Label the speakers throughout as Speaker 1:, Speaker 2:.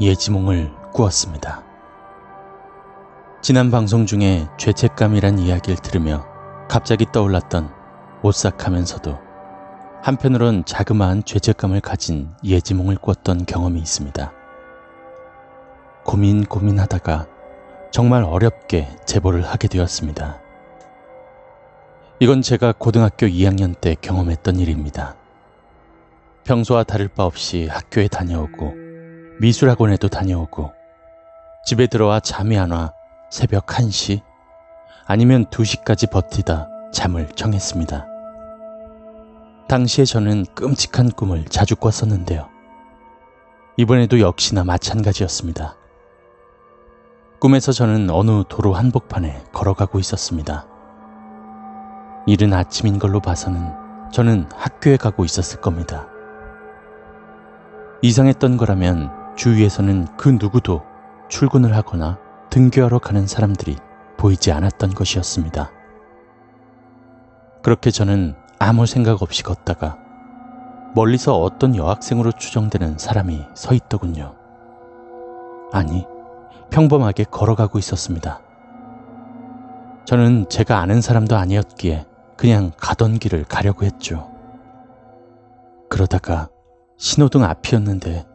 Speaker 1: 예지몽을 꾸었습니다. 지난 방송 중에 죄책감이란 이야기를 들으며 갑자기 떠올랐던 오싹하면서도 한편으론 자그마한 죄책감을 가진 예지몽을 꾸었던 경험이 있습니다. 고민 고민하다가 정말 어렵게 제보를 하게 되었습니다. 이건 제가 고등학교 2학년 때 경험했던 일입니다. 평소와 다를 바 없이 학교에 다녀오고 미술학원에도 다녀오고 집에 들어와 잠이 안 와 새벽 1시 아니면 2시까지 버티다 잠을 청했습니다. 당시에 저는 끔찍한 꿈을 자주 꿨었는데요. 이번에도 역시나 마찬가지였습니다. 꿈에서 저는 어느 도로 한복판에 걸어가고 있었습니다. 이른 아침인 걸로 봐서는 저는 학교에 가고 있었을 겁니다. 이상했던 거라면 주위에서는 그 누구도 출근을 하거나 등교하러 가는 사람들이 보이지 않았던 것이었습니다. 그렇게 저는 아무 생각 없이 걷다가 멀리서 어떤 여학생으로 추정되는 사람이 서 있더군요. 아니, 평범하게 걸어가고 있었습니다. 저는 제가 아는 사람도 아니었기에 그냥 가던 길을 가려고 했죠. 그러다가 신호등 앞이었는데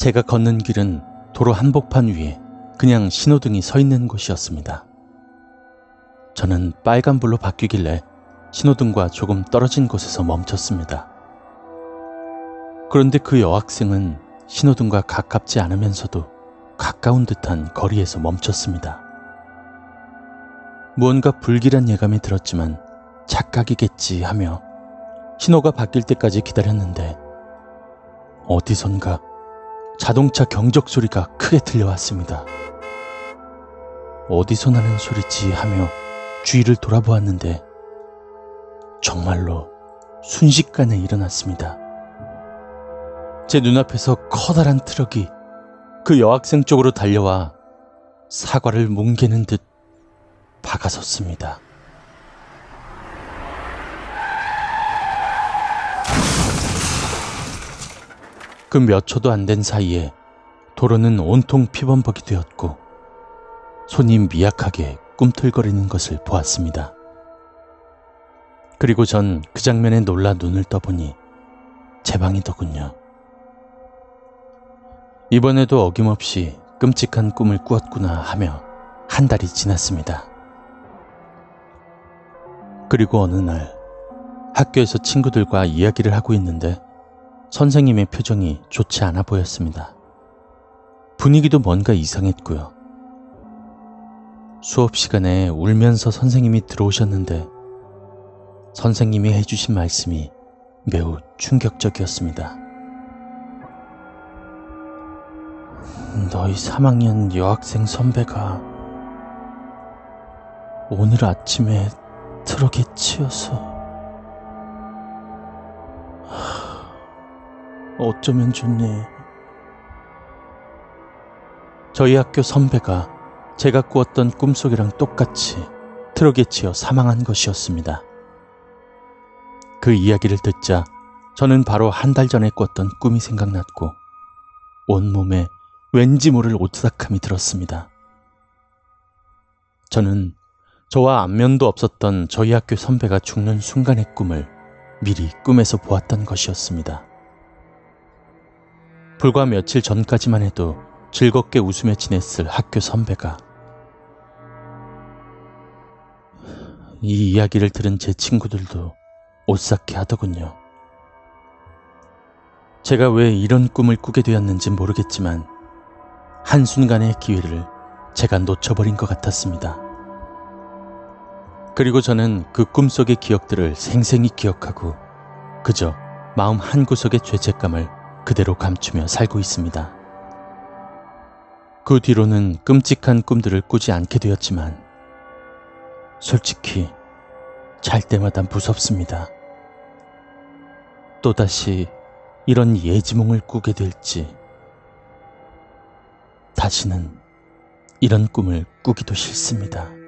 Speaker 1: 제가 걷는 길은 도로 한복판 위에 그냥 신호등이 서 있는 곳이었습니다. 저는 빨간불로 바뀌길래 신호등과 조금 떨어진 곳에서 멈췄습니다. 그런데 그 여학생은 신호등과 가깝지 않으면서도 가까운 듯한 거리에서 멈췄습니다. 무언가 불길한 예감이 들었지만 착각이겠지 하며 신호가 바뀔 때까지 기다렸는데 어디선가 자동차 경적 소리가 크게 들려왔습니다. 어디서 나는 소리지 하며 주위를 돌아보았는데 정말로 순식간에 일어났습니다. 제 눈앞에서 커다란 트럭이 그 여학생 쪽으로 달려와 사과를 뭉개는 듯 박았었습니다. 그 몇 초도 안 된 사이에 도로는 온통 피범벅이 되었고 손이 미약하게 꿈틀거리는 것을 보았습니다. 그리고 전 그 장면에 놀라 눈을 떠보니 제 방이더군요. 이번에도 어김없이 끔찍한 꿈을 꾸었구나 하며 한 달이 지났습니다. 그리고 어느 날 학교에서 친구들과 이야기를 하고 있는데 선생님의 표정이 좋지 않아 보였습니다. 분위기도 뭔가 이상했고요. 수업 시간에 울면서 선생님이 들어오셨는데 선생님이 해주신 말씀이 매우 충격적이었습니다. 너희 3학년 여학생 선배가 오늘 아침에 트럭에 치여서 어쩌면 좋네. 저희 학교 선배가 제가 꾸었던 꿈속이랑 똑같이 트럭에 치여 사망한 것이었습니다. 그 이야기를 듣자 저는 바로 한 달 전에 꿨던 꿈이 생각났고 온몸에 왠지 모를 오싹함이 들었습니다. 저는 저와 안면도 없었던 저희 학교 선배가 죽는 순간의 꿈을 미리 꿈에서 보았던 것이었습니다. 불과 며칠 전까지만 해도 즐겁게 웃으며 지냈을 학교 선배가 이 이야기를 들은 제 친구들도 오싹해 하더군요. 제가 왜 이런 꿈을 꾸게 되었는지 모르겠지만 한순간의 기회를 제가 놓쳐버린 것 같았습니다. 그리고 저는 그 꿈속의 기억들을 생생히 기억하고 그저 마음 한구석의 죄책감을 그대로 감추며 살고 있습니다. 그 뒤로는 끔찍한 꿈들을 꾸지 않게 되었지만 솔직히 잘 때마다 무섭습니다. 또다시 이런 예지몽을 꾸게 될지 다시는 이런 꿈을 꾸기도 싫습니다.